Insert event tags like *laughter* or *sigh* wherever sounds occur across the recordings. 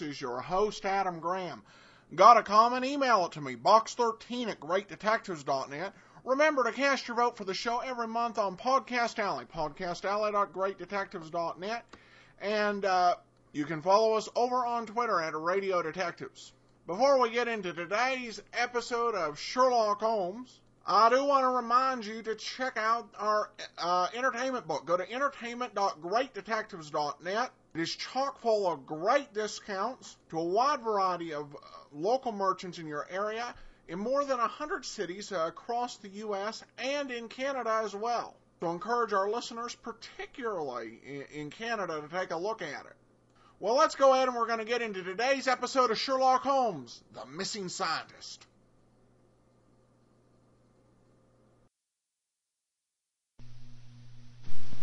this is your host, Adam Graham. Got a comment? Email it to me, box13 at greatdetectives.net. Remember to cast your vote for the show every month on Podcast Alley, podcastalley.greatdetectives.net. And uh, you can follow us over on Twitter at Radio Detectives. Before we get into today's episode of Sherlock Holmes, I do want to remind you to check out our uh, entertainment book. Go to entertainment.greatdetectives.net. It is chock full of great discounts to a wide variety of uh, local merchants in your area in more than 100 cities uh, across the U.S. and in Canada as well. So encourage our listeners, particularly in, in Canada, to take a look at it. Well, let's go ahead and we're going to get into today's episode of Sherlock Holmes, The Missing Scientist.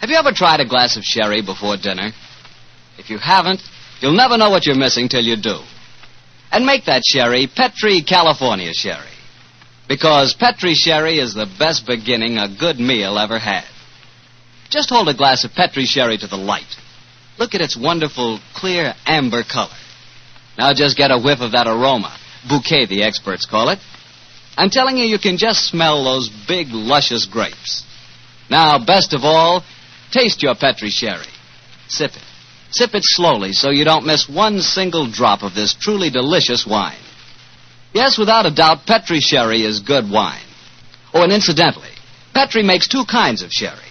Have you ever tried a glass of sherry before dinner? If you haven't, you'll never know what you're missing till you do. And make that sherry Petri California sherry. Because Petri sherry is the best beginning a good meal ever had. Just hold a glass of Petri sherry to the light. Look at its wonderful, clear amber color. Now just get a whiff of that aroma. Bouquet, the experts call it. I'm telling you, you can just smell those big, luscious grapes. Now, best of all, Taste your Petri sherry. Sip it. Sip it slowly so you don't miss one single drop of this truly delicious wine. Yes, without a doubt, Petri sherry is good wine. Oh, and incidentally, Petri makes two kinds of sherry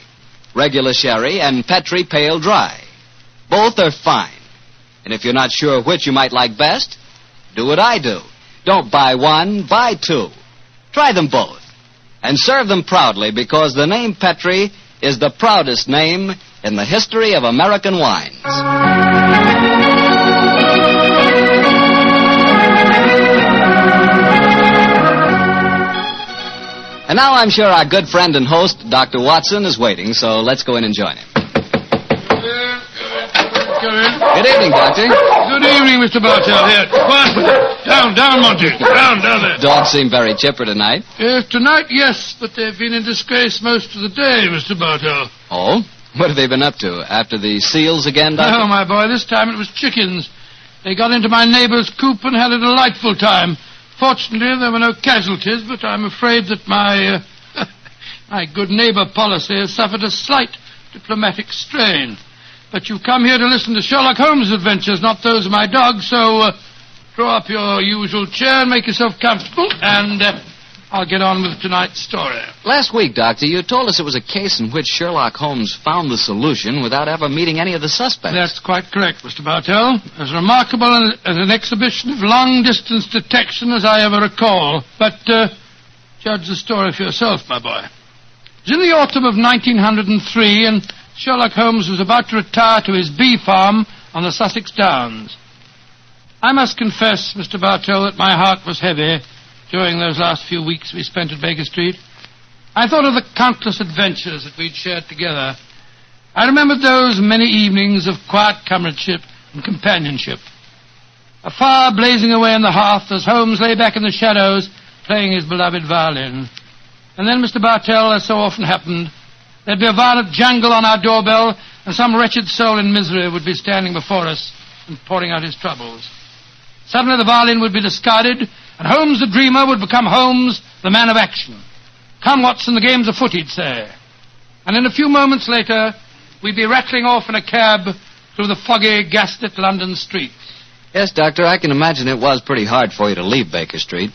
regular sherry and Petri pale dry. Both are fine. And if you're not sure which you might like best, do what I do. Don't buy one, buy two. Try them both. And serve them proudly because the name Petri is the proudest name in the history of American wines. And now I'm sure our good friend and host, Dr. Watson, is waiting, so let's go in and join him. Good evening, Doctor. Good evening, Mr. Bartell. Here, quiet. Down, down, Monty. Down, down there. Dogs seem very chipper tonight. Yes, tonight, yes, but they've been in disgrace most of the day, Mr. Bartell. Oh? What have they been up to? After the seals again, Doctor? Oh, my boy, this time it was chickens. They got into my neighbor's coop and had a delightful time. Fortunately, there were no casualties, but I'm afraid that my, uh, *laughs* my good neighbor policy has suffered a slight diplomatic strain. But you've come here to listen to Sherlock Holmes' adventures, not those of my dog, so uh, draw up your usual chair and make yourself comfortable, and uh, I'll get on with tonight's story. Last week, Doctor, you told us it was a case in which Sherlock Holmes found the solution without ever meeting any of the suspects. That's quite correct, Mr. Bartell. As remarkable an, as an exhibition of long-distance detection as I ever recall. But uh, judge the story for yourself, my boy. It was in the autumn of 1903, and Sherlock Holmes was about to retire to his bee farm on the Sussex Downs. I must confess, Mr. Bartell, that my heart was heavy during those last few weeks we spent at Baker Street. I thought of the countless adventures that we'd shared together. I remembered those many evenings of quiet comradeship and companionship. A fire blazing away on the hearth as Holmes lay back in the shadows playing his beloved violin. And then, Mr. Bartell, as so often happened, there'd be a violent jangle on our doorbell, and some wretched soul in misery would be standing before us and pouring out his troubles. Suddenly the violin would be discarded, and Holmes the dreamer would become Holmes the man of action. Come, Watson, the game's afoot, he'd say. And in a few moments later, we'd be rattling off in a cab through the foggy, gaslit London streets. Yes, Doctor, I can imagine it was pretty hard for you to leave Baker Street.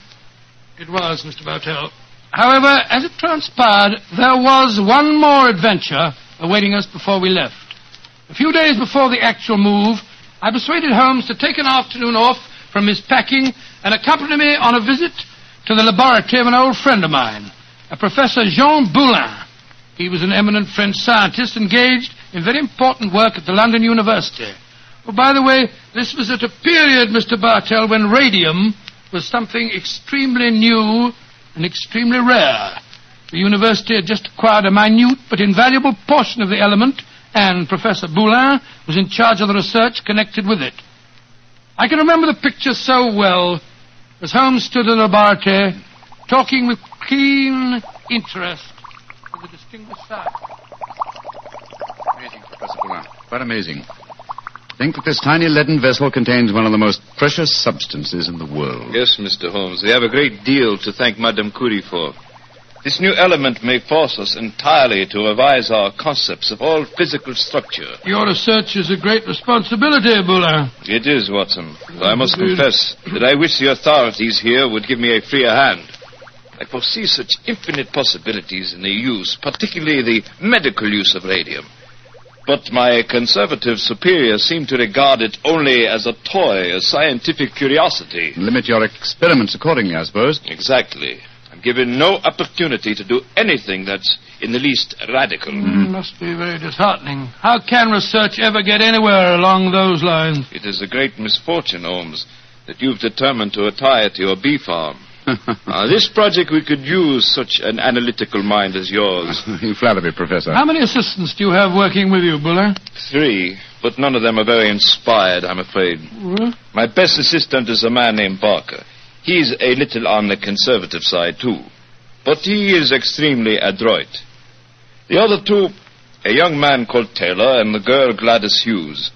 It was, Mr. Bartell. However, as it transpired, there was one more adventure awaiting us before we left. A few days before the actual move, I persuaded Holmes to take an afternoon off from his packing and accompany me on a visit to the laboratory of an old friend of mine, a Professor Jean Boulin. He was an eminent French scientist engaged in very important work at the London University. Oh, by the way, this was at a period, Mr. Bartell, when radium was something extremely new and extremely rare. The university had just acquired a minute but invaluable portion of the element, and Professor Boulin was in charge of the research connected with it. I can remember the picture so well as Holmes stood in the laboratory, talking with keen interest to the distinguished scientist. Amazing, Professor Boulin. Quite amazing. Think that this tiny leaden vessel contains one of the most precious substances in the world. Yes, Mr. Holmes. We have a great deal to thank Madame Curie for. This new element may force us entirely to revise our concepts of all physical structure. Your research is a great responsibility, Boulin. It is, Watson. Though I must confess that I wish the authorities here would give me a freer hand. I foresee such infinite possibilities in the use, particularly the medical use of radium. But my conservative superiors seem to regard it only as a toy, a scientific curiosity. Limit your experiments accordingly, I suppose. Exactly. I'm given no opportunity to do anything that's in the least radical. Mm, must be very disheartening. How can research ever get anywhere along those lines? It is a great misfortune, Holmes, that you've determined to retire to your bee farm. *laughs* uh, this project we could use such an analytical mind as yours. *laughs* you flatter me, Professor. How many assistants do you have working with you, Buller? Three, but none of them are very inspired, I'm afraid. Well, My best assistant is a man named Barker. He's a little on the conservative side, too. But he is extremely adroit. The other two, a young man called Taylor and the girl Gladys Hughes.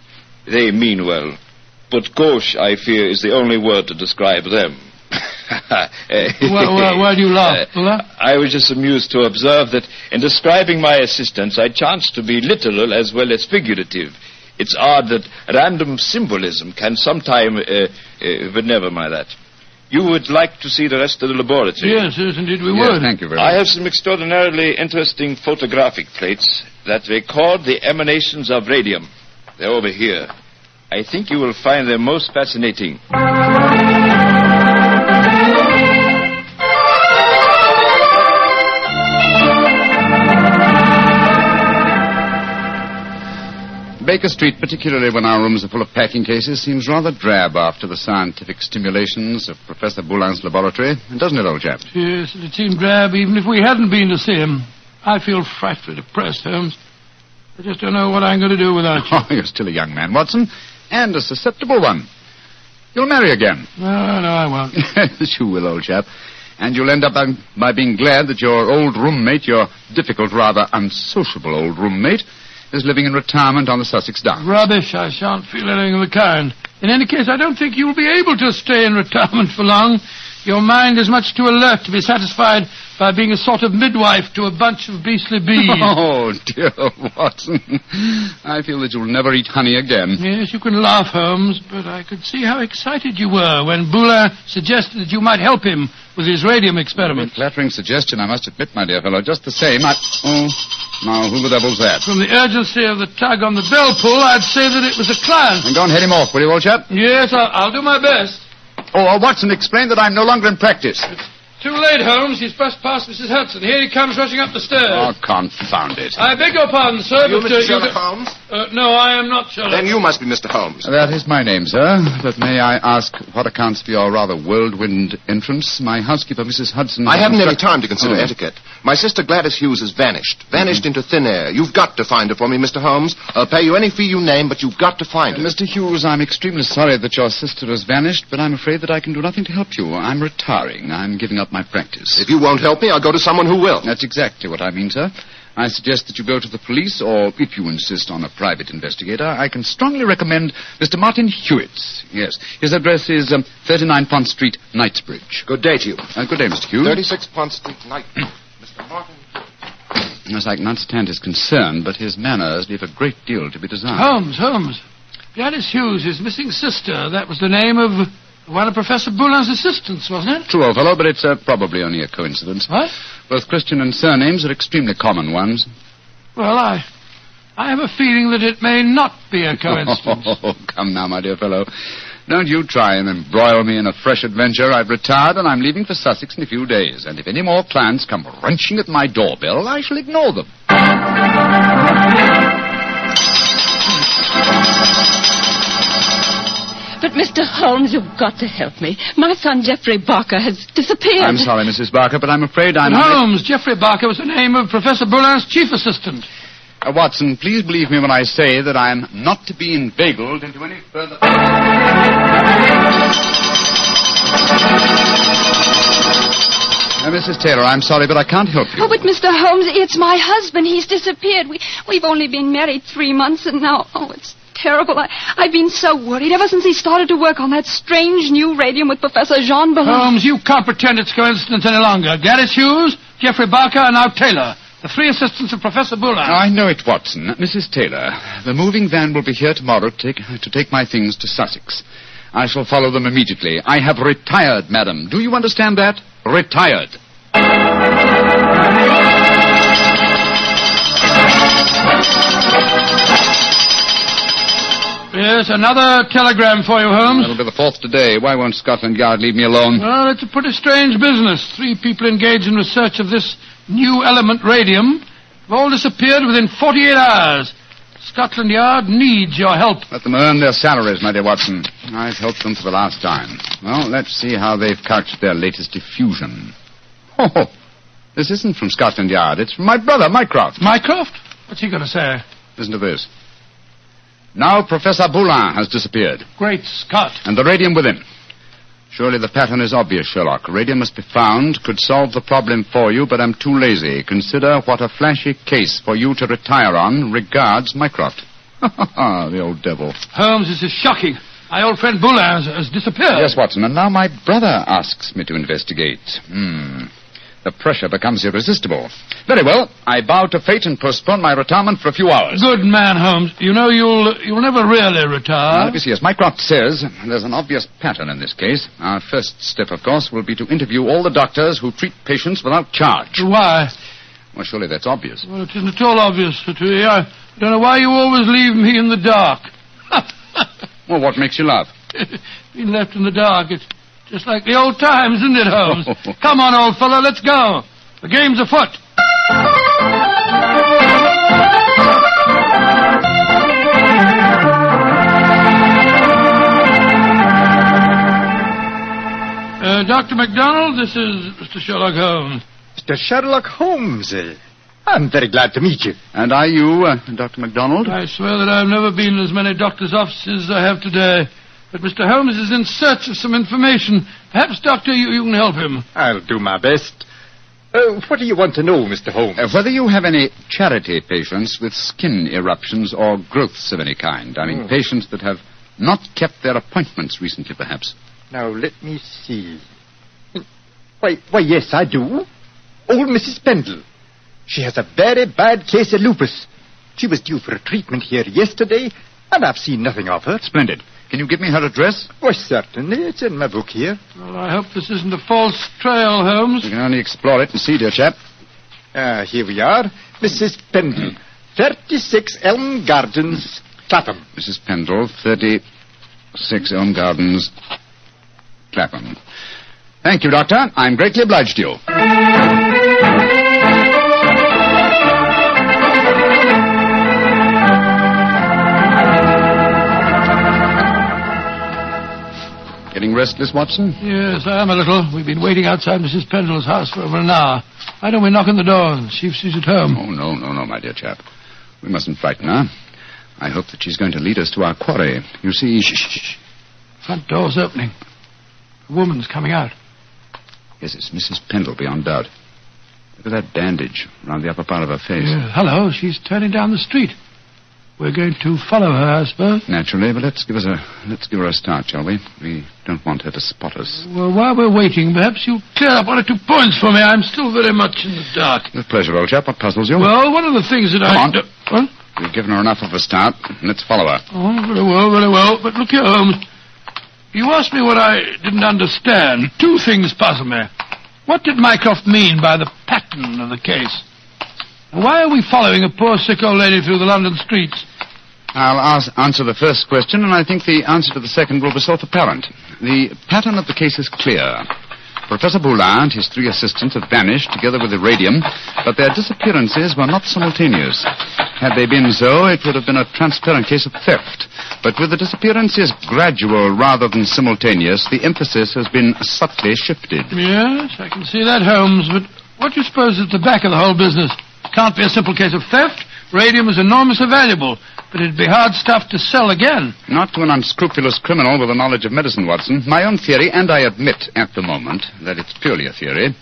They mean well. But gauche, I fear, is the only word to describe them. *laughs* why, why, why do you laugh, Buller? I was just amused to observe that in describing my assistants, I chanced to be literal as well as figurative. It's odd that random symbolism can sometime. Uh, uh, but never mind that. You would like to see the rest of the laboratory? Yes, yes, indeed we Yes, would. thank you very much. I have some extraordinarily interesting photographic plates that record the emanations of radium. They're over here. I think you will find them most fascinating. Baker Street, particularly when our rooms are full of packing cases, seems rather drab after the scientific stimulations of Professor Boulin's laboratory, doesn't it, old chap? Yes, it seemed drab even if we hadn't been to see him. I feel frightfully depressed, Holmes. I just don't know what I'm going to do without *laughs* you. Oh, you're still a young man, Watson, and a susceptible one. You'll marry again. No, no, I won't. *laughs* yes, you will, old chap. And you'll end up by, by being glad that your old roommate, your difficult, rather unsociable old roommate, is living in retirement on the Sussex Downs. Rubbish. I shan't feel anything of the kind. In any case, I don't think you'll be able to stay in retirement for long. Your mind is much too alert to be satisfied by being a sort of midwife to a bunch of beastly bees. *laughs* Oh, dear Watson. I feel that you'll never eat honey again. Yes, you can laugh, Holmes, but I could see how excited you were when Boulin suggested that you might help him with his radium experiments. A flattering suggestion, I must admit, my dear fellow. Just the same, I... Oh, now, who the devil's that? From the urgency of the tug on the bell pull, I'd say that it was a client. And go and head him off, will you, old chap? Yes, I'll, I'll do my best. Oh, uh, Watson, explain that I'm no longer in practice. Too late, Holmes. He's brushed past Mrs. Hudson. Here he comes rushing up the stairs. Oh, confound it. I beg your pardon, sir, You, but Mr. uh, Sherlock. Holmes? Uh, no, I am not Sherlock. Then you must be Mr. Holmes. That is my name, sir. But may I ask what accounts for your rather whirlwind entrance? My housekeeper, Mrs. Hudson... I haven't any time to consider Oh. etiquette. My sister Gladys Hughes has vanished. Vanished into thin air. You've got to find her for me, Mr. Holmes. I'll pay you any fee you name, but you've got to find Uh, her. Mr. Hughes, I'm extremely sorry that your sister has vanished, but I'm afraid that I can do nothing to help you. I'm retiring. I'm giving up my practice. If you won't help me, I'll go to someone who will. That's exactly what I mean, sir. I suggest that you go to the police, or if you insist on a private investigator, I can strongly recommend Mr. Martin Hewitt. Yes. His address is um, 39 Pont Street, Knightsbridge. Good day to you. Uh, good day, Mr. Hughes. 36 Pont Street, Knightsbridge. Mr. Martin. Yes, I can understand his concern, but his manners leave a great deal to be desired. Holmes, Holmes. Gladys Hughes, his missing sister. That was the name of one of Professor Boulin's assistants, wasn't it? True, old fellow, but it's uh, probably only a coincidence. What? Both Christian and surnames are extremely common ones. Well, I... I have a feeling that it may not be a coincidence. *laughs* Oh, come now, my dear fellow. Don't you try and embroil me in a fresh adventure. I've retired and I'm leaving for Sussex in a few days. And if any more clients come wrenching at my doorbell, I shall ignore them. Mr. Holmes, you've got to help me. My son Jeffrey Barker has disappeared. I'm sorry, Mrs. Barker, but I'm afraid I'm. Holmes, Jeffrey Barker was the name of Professor Boulin's chief assistant. Uh, Watson, please believe me when I say that I am not to be inveigled into any further. Uh, Mrs. Taylor, I'm sorry, but I can't help you. Oh, but Mr. Holmes, it's my husband. He's disappeared. We, we've only been married three months, and now, oh, it's terrible. I, I've been so worried ever since he started to work on that strange new radium with Professor Jean Ballon. Holmes, you can't pretend it's coincidence any longer. Gladys Hughes, Jeffrey Barker, and now Taylor. The three assistants of Professor Boulin. I know it, Watson. Mrs. Taylor, the moving van will be here tomorrow to take, to take my things to Sussex. I shall follow them immediately. I have retired, madam. Do you understand that? Retired. Yes, another telegram for you, Holmes. That'll be the fourth today. Why won't Scotland Yard leave me alone? Well, it's a pretty strange business. Three people engaged in research of this new element radium have all disappeared within 48 hours. Scotland Yard needs your help. Let them earn their salaries, my dear Watson. I've helped them for the last time. Well, let's see how they've couched their latest diffusion. *laughs* Oh, this isn't from Scotland Yard. It's from my brother, Mycroft. Mycroft? What's he going to say? Listen to this. Now Professor Boulin has disappeared, Great Scott. and the radium with him. Surely the pattern is obvious, Sherlock. Radium must be found, could solve the problem for you, but I'm too lazy. Consider what a flashy case for you to retire on. Regards, Mycroft. Ha ha ha, the old devil. Holmes, this is shocking. My old friend Boulin has, has disappeared. Yes, Watson, and now my brother asks me to investigate. Hmm. The pressure becomes irresistible. Very well. I bow to fate and postpone my retirement for a few hours. Good man, Holmes. You know you'll you'll never really Now, retire. let me see. As Mycroft says, there's an obvious pattern in this case. Our first step, of course, will be to interview all the doctors who treat patients without charge. Why? Well, surely that's obvious. Well, it isn't at all obvious to me. I don't know why you always leave me in the dark. *laughs* Well, what makes you laugh? Being left in the dark, it's just like the old times, isn't it, Holmes? *laughs* Come on, old fellow, let's go. The game's afoot. Uh, Dr. MacDonald, this is Mr. Sherlock Holmes. Mr. Sherlock Holmes. eh? I'm very glad to meet you. And are you, uh, Dr. MacDonald? I swear that I've never been in as many doctors' offices as I have today. But Mr. Holmes is in search of some information. Perhaps, Doctor, you, you can help him. I'll do my best. Uh, what do you want to know, Mr. Holmes? Uh, whether you have any charity patients with skin eruptions or growths of any kind. I mean, Hmm. patients that have not kept their appointments recently, perhaps. Now, let me see. Why, why, yes, I do. Old Mrs. Pendle. She has a very bad case of lupus. She was due for a treatment here yesterday, and I've seen nothing of her. Splendid. Can you give me her address? Why, certainly. It's in my book here. Well, I hope this isn't a false trail, Holmes. We can only explore it and see, dear chap. Ah, here we are. Mrs. Pendle. 36 Elm Gardens, Clapham. Mrs. Pendle, 36 Elm Gardens, Clapham. Thank you, Doctor. I'm greatly obliged to you. Restless, Watson? Yes, I am a little. We've been waiting outside Mrs. Pendle's house for over an hour. Why don't we knock on the door and see if she's at home? Oh, no, no, no, my dear chap. We mustn't frighten her. I hope that she's going to lead us to our quarry. You see, Shh, shh, shh. Front door's opening. A woman's coming out. yes, it's Mrs. Pendle beyond doubt. Look at that bandage around the upper part of her face. Yeah, hello, she's turning down the street. We're going to follow her, I suppose. Naturally, but let's give us a let's give her a start, shall we? We don't want her to spot us. Well, while we're waiting, perhaps you'll clear up one or two points for me. I'm still very much in the dark. With pleasure, old chap. What puzzles you? Well, one of the things that Come I... on. do- What? We've given her enough of a start. Let's follow her. Oh, very well, very well. But look here, Holmes. You asked me what I didn't understand. Two things puzzle me. What did Mycroft mean by the pattern of the case? Why are we following a poor sick old lady through the London streets? I'll ask, answer the first question, and I think the answer to the second will be self-apparent. The pattern of the case is clear. Professor Boulin and his three assistants have vanished together with the radium, but their disappearances were not simultaneous. Had they been so, it would have been a transparent case of theft. But with the disappearances gradual rather than simultaneous, the emphasis has been subtly shifted. Yes, I can see that, Holmes, but what do you suppose is at the back of the whole business? Can't be a simple case of theft. Radium is enormously valuable, but it'd be hard stuff to sell again. Not to an unscrupulous criminal with a knowledge of medicine, Watson. My own theory, and I admit at the moment that it's purely a theory,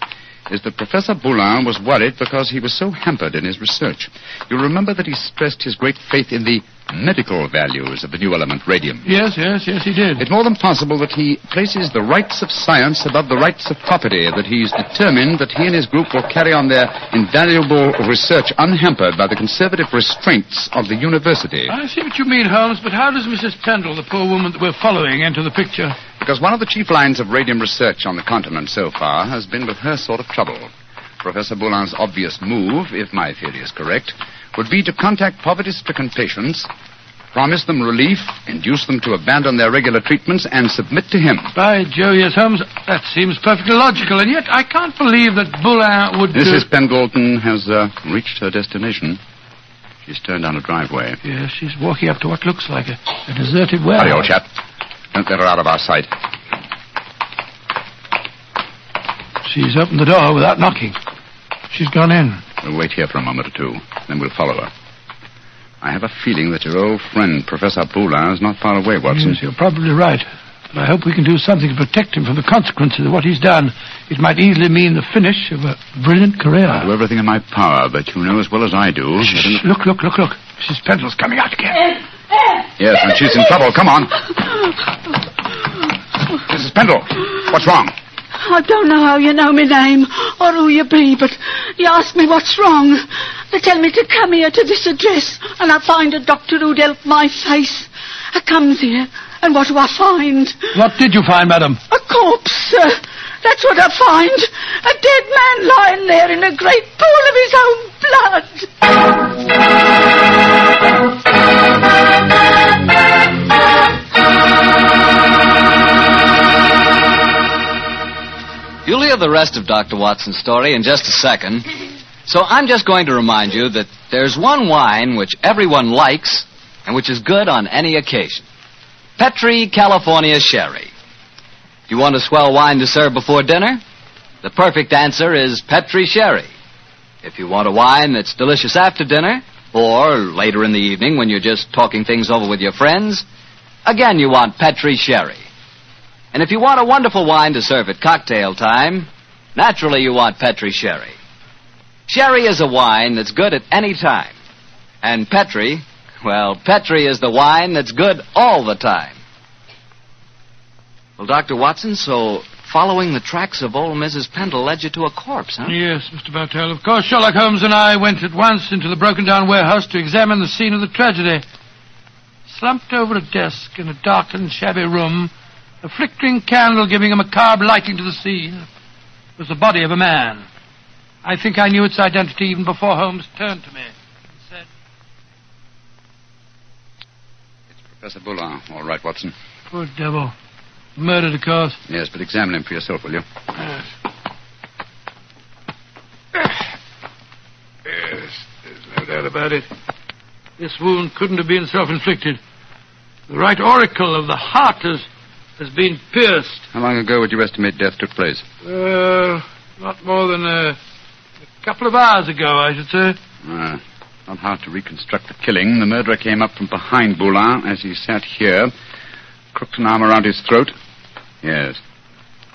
is that Professor Boulin was worried because he was so hampered in his research. You remember that he stressed his great faith in the medical values of the new element, radium. Yes, yes, yes, he did. It's more than possible that he places the rights of science above the rights of property, that he's determined that he and his group will carry on their invaluable research unhampered by the conservative restraints of the university. I see what you mean, Holmes, but how does Mrs. Pendle, the poor woman that we're following, enter the picture? Because one of the chief lines of radium research on the continent so far has been with her sort of trouble. Professor Boulin's obvious move, if my theory is correct, would be to contact poverty-stricken patients, promise them relief, induce them to abandon their regular treatments, and submit to him. By Jove, yes, Holmes, that seems perfectly logical, and yet I can't believe that Boulin would... Mrs. Pendleton has uh, reached her destination. She's turned down a driveway. Yes, she's walking up to what looks like a, a deserted well. Hurry, old chap. Don't let her out of our sight. She's opened the door without knocking. She's gone in. We'll wait here for a moment or two, then we'll follow her. I have a feeling that your old friend, Professor Boulin, is not far away, Watson. Yes, you're probably right. But I hope we can do something to protect him from the consequences of what he's done. It might easily mean the finish of a brilliant career. I'll do everything in my power, but you know as well as I do. that Shh, look, look, look, look. Mrs. Pendle's coming out again. Yes, and she's in trouble. Come on. Mrs. Pendle, what's wrong? I don't know how you know my name or who you be, but you ask me what's wrong. They tell me to come here to this address, and I find a doctor who'd help my face. I comes here, and what do I find? What did you find, madam? A corpse, sir. That's what I find. A dead man lying there in a great pool of his own blood. Hear the rest of Dr. Watson's story in just a second. *laughs* So I'm just going to remind you that there's one wine which everyone likes and which is good on any occasion. Petri California Sherry. Do You want a swell wine to serve before dinner? The perfect answer is Petri Sherry. If you want a wine that's delicious after dinner, or later in the evening when you're just talking things over with your friends, again you want Petri Sherry. And if you want a wonderful wine to serve at cocktail time, naturally you want Petri Sherry. Sherry is a wine that's good at any time. And Petri, well, Petri is the wine that's good all the time. Well, Dr. Watson, so following the tracks of old Mrs. Pendle led you to a corpse, huh? Yes, Mr. Bartell. Of course, Sherlock Holmes and I went at once into the broken down warehouse to examine the scene of the tragedy. Slumped over a desk in a darkened, shabby room, a flickering candle giving a macabre lighting to the scene, was the body of a man. I think I knew its identity even before Holmes turned to me and said, It's Professor Boulin. All right, Watson. Poor devil. Murdered, of course. Yes, but examine him for yourself, will you? Yes. Yes, there's no doubt about it. This wound couldn't have been self-inflicted. The right auricle of the heart has, has been pierced. How long ago would you estimate death took place? Uh, not more than a, a couple of hours ago, I should say. Uh, not hard to reconstruct the killing. The murderer came up from behind Boulin as he sat here, crooked an arm around his throat. Yes.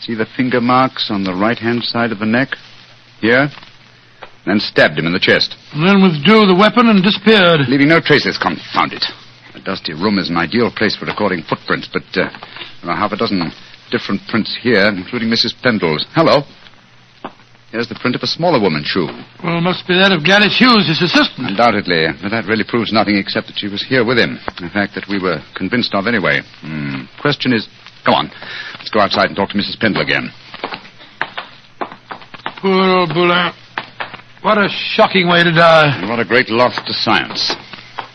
See the finger marks on the right-hand side of the neck? Here? Then stabbed him in the chest, And then withdrew the weapon and disappeared. leaving no traces. Confound it. Dusty room is an ideal place for recording footprints, but uh, there are half a dozen different prints here, including Mrs. Pendle's. Hello. Here's the print of a smaller woman's shoe. Well, it must be that of Gladys Hughes, his assistant. Undoubtedly, but that really proves nothing except that she was here with him. A fact that we were convinced of anyway. Hmm. Question is, come on, let's go outside and talk to Mrs. Pendle again. Poor old Boulin. What a shocking way to die. And what a great loss to science.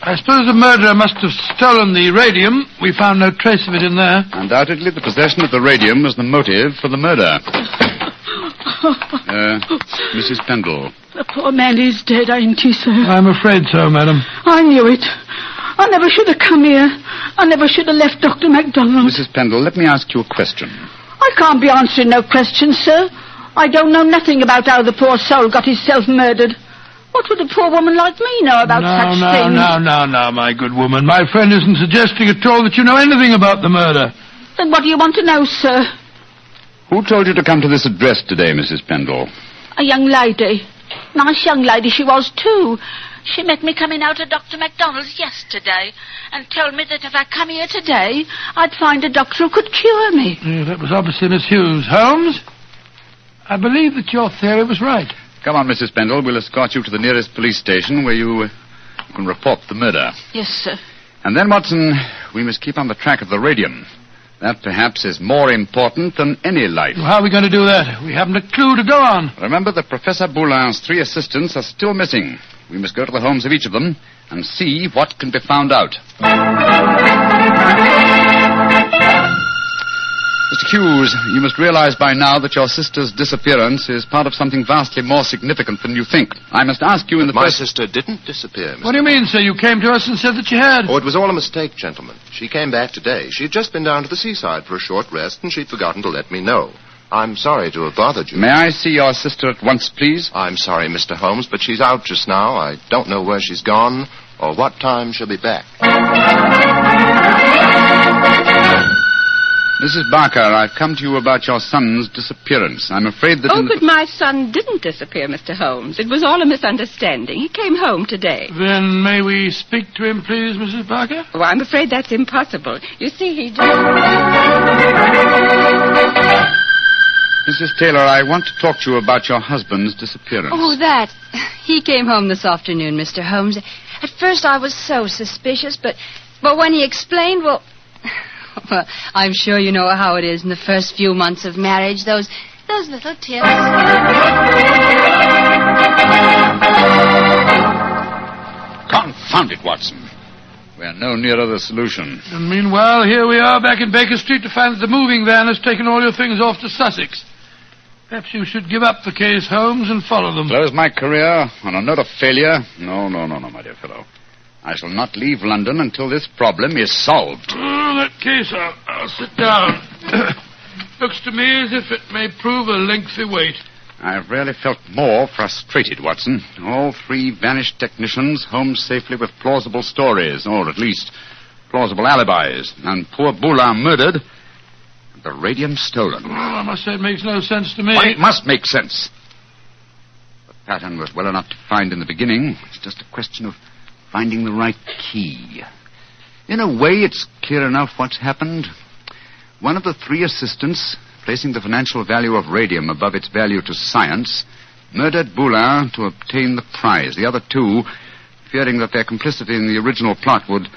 I suppose the murderer must have stolen the radium. We found no trace of it in there. Undoubtedly, the possession of the radium was the motive for the murder. *laughs* Uh, Mrs. Pendle. The poor man is dead, ain't he, sir? I'm afraid so, madam. I knew it. I never should have come here. I never should have left Dr. MacDonald. Mrs. Pendle, let me ask you a question. I can't be answering no questions, sir. I don't know nothing about how the poor soul got himself murdered. What would a poor woman like me know about no, such no, things? no, no, no, my good woman. My friend isn't suggesting at all that you know anything about the murder. Then what do you want to know, sir? Who told you to come to this address today, Mrs. Pendle? A young lady. Nice young lady she was, too. She met me coming out of Dr. MacDonald's yesterday and told me that if I come here today, I'd find a doctor who could cure me. Yeah, that was obviously Miss Hughes. Holmes, I believe that your theory was right. Come on, Mrs. Pendle. We'll escort you to the nearest police station where you uh, can report the murder. Yes, sir. And then, Watson, we must keep on the track of the radium. That perhaps is more important than any life. How are we going to do that? We haven't a clue to go on. Remember that Professor Boulin's three assistants are still missing. We must go to the homes of each of them and see what can be found out. Mr. Hughes, you must realize by now that your sister's disappearance is part of something vastly more significant than you think. I must ask you in the My first... sister didn't disappear, Mr. What do you mean, sir? You came to us and said that you had. Oh, it was all a mistake, gentlemen. She came back today. She'd just been down to the seaside for a short rest, and she'd forgotten to let me know. I'm sorry to have bothered you. May I see your sister at once, please? I'm sorry, Mr. Holmes, but she's out just now. I don't know where she's gone or what time she'll be back. Mrs. Barker, I've come to you about your son's disappearance. I'm afraid that. Oh, in the- but my son didn't disappear, Mr. Holmes. It was all a misunderstanding. He came home today. Then may we speak to him, please, Mrs. Barker? Oh, I'm afraid that's impossible. You see, he just... Mrs. Taylor, I want to talk to you about your husband's disappearance. Oh, that. He came home this afternoon, Mr. Holmes. At first I was so suspicious, but but when he explained, well, *laughs* well, I'm sure you know how it is in the first few months of marriage. Those those little tips. Confound it, Watson. We're no nearer the solution. And meanwhile, here we are back in Baker Street to find that the moving van has taken all your things off to Sussex. Perhaps you should give up the case, Holmes, and follow them. Close my career on a note of failure? No, no, no, no, my dear fellow. I shall not leave London until this problem is solved. Oh, that case, I'll, I'll sit down. *coughs* Looks to me as if it may prove a lengthy wait. I've rarely felt more frustrated, Watson. All three vanished technicians home safely with plausible stories, or at least plausible alibis. And poor Boulin murdered, and the radium stolen. Well, I must say it makes no sense to me. Why, it must make sense. The pattern was well enough to find in the beginning. It's just a question of finding the right key. In a way, it's clear enough what's happened. One of the three assistants, placing the financial value of radium above its value to science, murdered Boulin to obtain the prize. The other two, fearing that their complicity in the original plot would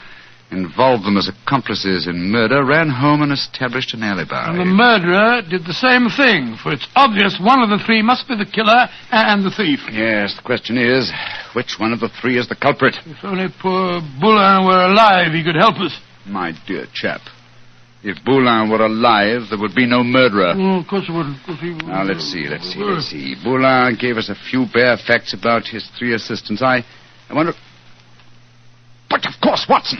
involve them as accomplices in murder, ran home and established an alibi. And the murderer did the same thing, for it's obvious one of the three must be the killer and the thief. Yes, the question is, which one of the three is the culprit? If only poor Boulin were alive, he could help us. My dear chap, if Boulin were alive, there would be no murderer. Oh, of course it wouldn't. he- Now, let's see, let's see, let's see. Boulin gave us a few bare facts about his three assistants. I, I wonder... But, of course, Watson.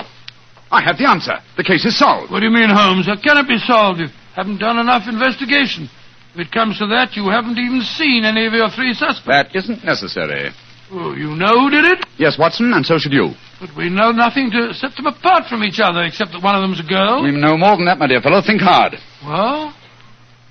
I have the answer. The case is solved. What do you mean, Holmes? How can it be solved? You haven't done enough investigation. If it comes to that, you haven't even seen any of your three suspects. That isn't necessary. Oh, you know who did it? Yes, Watson, and so should you. But we know nothing to set them apart from each other, except that one of them's a girl. We know more than that, my dear fellow. Think hard. Well,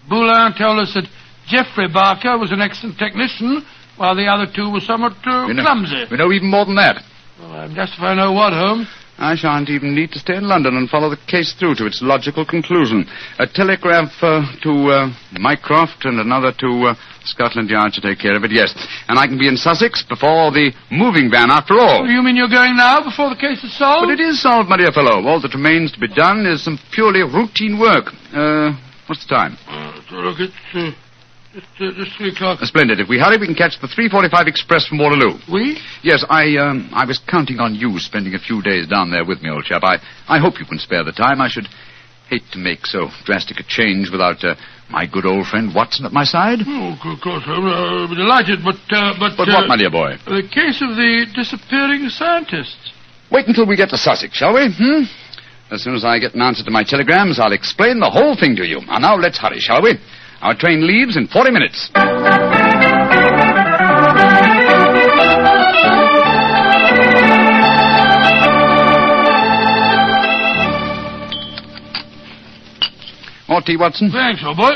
Boulin told us that Geoffrey Barker was an excellent technician, while the other two were somewhat uh, We know, clumsy. we know even more than that. Well, I'm just if I know what, Holmes. I shan't even need to stay in London and follow the case through to its logical conclusion. A telegraph uh, to uh, Mycroft and another to uh, Scotland Yard to take care of it, yes. And I can be in Sussex before the moving van, after all. Oh, you mean you're going now before the case is solved? But it is solved, my dear fellow. All that remains to be done is some purely routine work. Uh, what's the time? Uh, look, it's uh, just, uh, just three o'clock. Uh, splendid. If we hurry, we can catch the 345 express from Waterloo. We? Yes, I um, I was counting on you spending a few days down there with me, old chap. I, I hope you can spare the time. I should hate to make so drastic a change without uh, my good old friend Watson at my side. Oh, of course, I'll be delighted, but, uh, but... But uh, what, my dear boy? The case of the disappearing scientists. Wait until we get to Sussex, shall we? Hmm? As soon as I get an answer to my telegrams, I'll explain the whole thing to you. And now let's hurry, shall we? Our train leaves in 40 minutes. More tea, Watson? Thanks, old boy.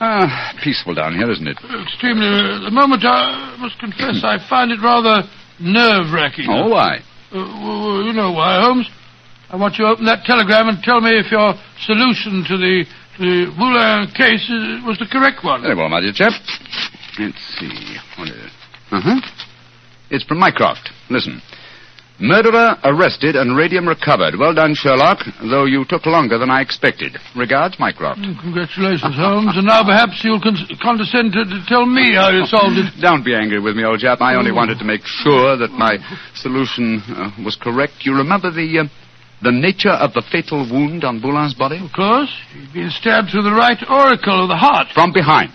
Ah, peaceful down here, isn't it? Extremely. At the moment, I must confess, I find it rather nerve-wracking. Oh, why? Uh, well, you know why, Holmes. I want you to open that telegram and tell me if your solution to the, the Boulin case is, was the correct one. Very well, my dear chap. Let's see. What is it? Uh-huh. It's from Mycroft. Listen. Murderer arrested and radium recovered. Well done, Sherlock, though you took longer than I expected. Regards, Mycroft. Mm, Congratulations, Holmes. And now perhaps you'll con- condescend to, to tell me how you solved it. *laughs* Don't be angry with me, old chap. I only wanted to make sure that my solution uh, was correct. You remember the uh, the nature of the fatal wound on Boulin's body? Of course. He'd been stabbed through the right auricle of the heart. From behind,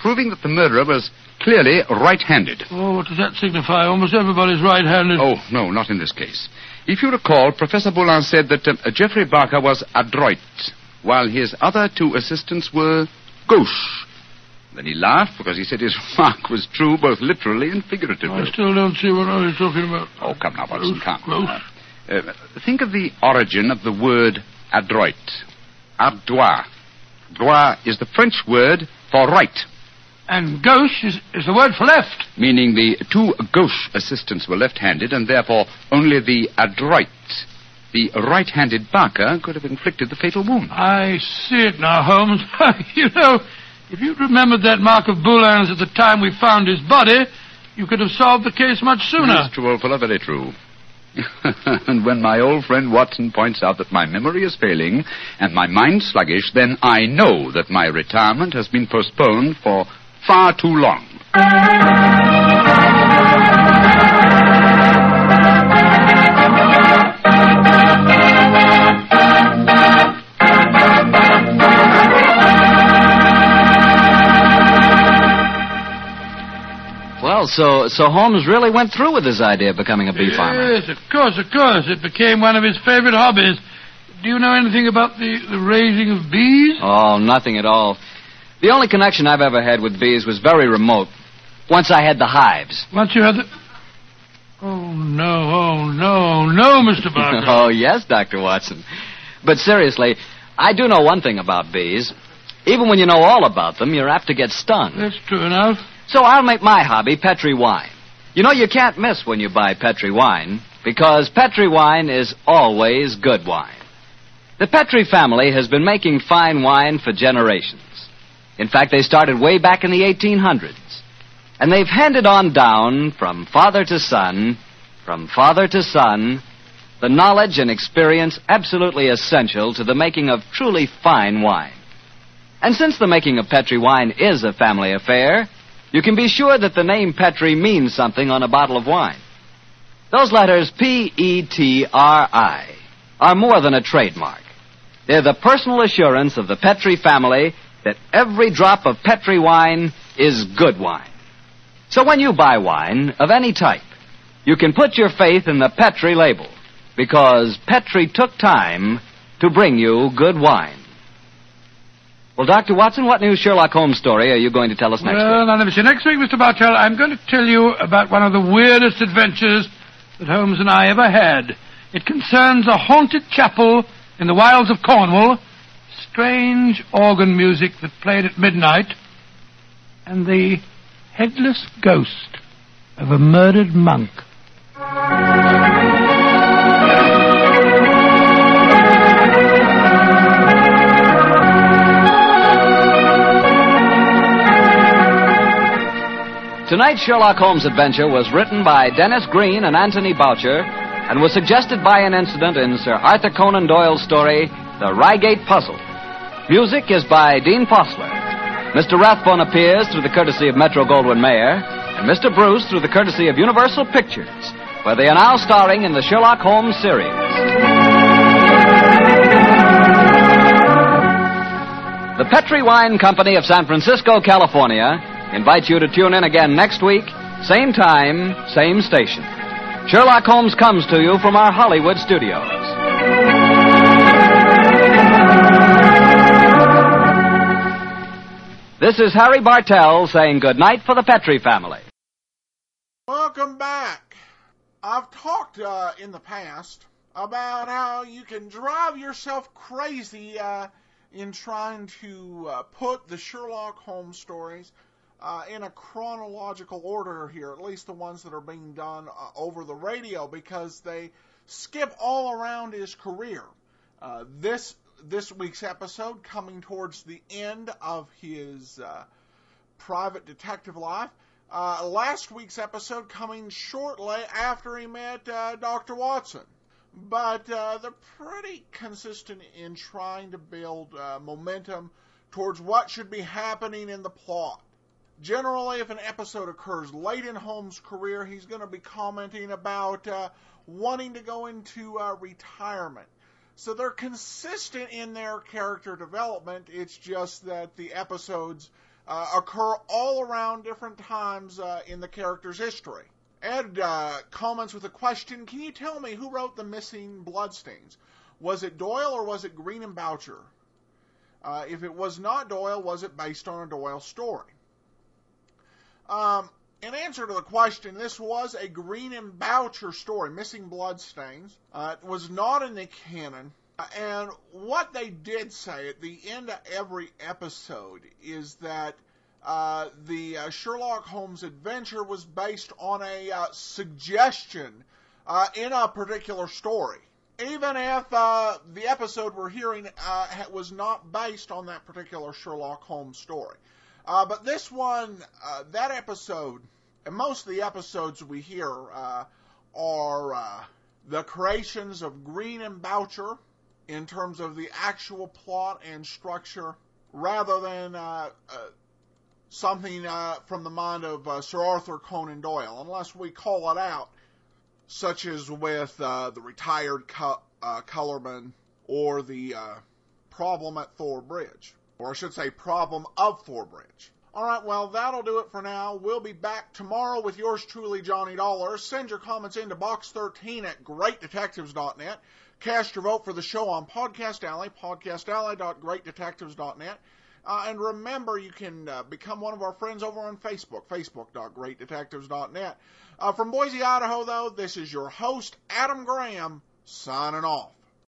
proving that the murderer was clearly right-handed. Oh, what does that signify? Almost everybody's right-handed. Oh, no, not in this case. If you recall, Professor Boulin said that uh, Geoffrey Barker was adroit, while his other two assistants were gauche. Then he laughed because he said his *laughs* remark was true both literally and figuratively. I still don't see what I was talking about. Oh, come now, Watson, come. Gross. Uh, think of the origin of the word adroit. Adroit. Droit is the French word for right, And gauche is, is the word for left. meaning the two gauche assistants were left-handed, and therefore only the adroit, the right-handed Barker, could have inflicted the fatal wound. I see it now, Holmes. *laughs* you know, if you'd remembered that mark of Boulin's at the time we found his body, you could have solved the case much sooner. That's true, old fellow, very true. *laughs* and when my old friend Watson points out that my memory is failing and my mind sluggish, then I know that my retirement has been postponed for far too long. Well, so so Holmes really went through with his idea of becoming a bee farmer. Yes, of course, of course. It became one of his favorite hobbies. Do you know anything about the, the raising of bees? Oh, nothing at all. The only connection I've ever had with bees was very remote. Once I had the hives. Once you had the... Oh, no, oh, no, no, Mr. Barker. *laughs* oh, yes, Dr. Watson. But seriously, I do know one thing about bees. Even when you know all about them, you're apt to get stung. That's true enough. So I'll make my hobby Petri wine. You know, you can't miss when you buy Petri wine, because Petri wine is always good wine. The Petri family has been making fine wine for generations. In fact, they started way back in the 1800s. And they've handed on down from father to son, from father to son, the knowledge and experience absolutely essential to the making of truly fine wine. And since the making of Petri wine is a family affair, you can be sure that the name Petri means something on a bottle of wine. Those letters P E T R I are more than a trademark. They're the personal assurance of the Petri family that every drop of Petri wine is good wine. So when you buy wine of any type, you can put your faith in the Petri label because Petri took time to bring you good wine. Well, Dr. Watson, what new Sherlock Holmes story are you going to tell us next well, week? now, me see. Next week, Mr. Bartell, I'm going to tell you about one of the weirdest adventures that Holmes and I ever had. It concerns a haunted chapel in the wilds of Cornwall, strange organ music that played at midnight, and the headless ghost of a murdered monk. Tonight's Sherlock Holmes adventure was written by Denis Green and Anthony Boucher and was suggested by an incident in Sir Arthur Conan Doyle's story, The Reigate Puzzle. Music is by Dean Fossler. Mr. Rathbone appears through the courtesy of Metro Goldwyn Mayer, and Mr. Bruce through the courtesy of Universal Pictures, where they are now starring in the Sherlock Holmes series. The Petri Wine Company of San Francisco, California invites you to tune in again next week, same time, same station. Sherlock Holmes comes to you from our Hollywood studios. This is Harry Bartell saying goodnight for the Petri family. Welcome back. I've talked uh, in the past about how you can drive yourself crazy uh, in trying to uh, put the Sherlock Holmes stories uh, in a chronological order here, at least the ones that are being done uh, over the radio, because they skip all around his career. Uh, this this week's episode coming towards the end of his uh, private detective life. Uh, last week's episode coming shortly after he met uh, Dr. Watson. But they're pretty consistent in trying to build momentum towards what should be happening in the plot. Generally, if an episode occurs late in Holmes' career, he's going to be commenting about uh, wanting to go into uh, retirement. So they're consistent in their character development. It's just that the episodes uh, occur all around different times uh, in the character's history. Ed uh, comments with a question Can you tell me who wrote the missing bloodstains? Was it Doyle or was it Green and Boucher? Uh, if it was not Doyle, was it based on a Doyle story? Um, in answer to the question, this was a Green and Boucher story, Missing Bloodstains. Uh, it was not in the canon. And what they did say at the end of every episode is that uh, the uh, Sherlock Holmes adventure was based on a uh, suggestion uh, in a particular story. Even if uh, the episode we're hearing uh, was not based on that particular Sherlock Holmes story. But this one, that episode, and most of the episodes we hear are the creations of Green and Boucher in terms of the actual plot and structure rather than uh, uh, something uh, from the mind of uh, Sir Arthur Conan Doyle, unless we call it out, such as with uh, the retired co- uh, colorman or the problem at Thor Bridge, or I should say, problem of Thor Bridge. All right, well, that'll do it for now. We'll be back tomorrow with yours truly, Johnny Dollar. Send your comments into box13 at greatdetectives.net. Cast your vote for the show on Podcast Alley, podcastalley.greatdetectives.net. Uh, and remember, you can uh, become one of our friends over on Facebook, facebook.greatdetectives.net. Uh, from Boise, Idaho, though, this is your host, Adam Graham, signing off.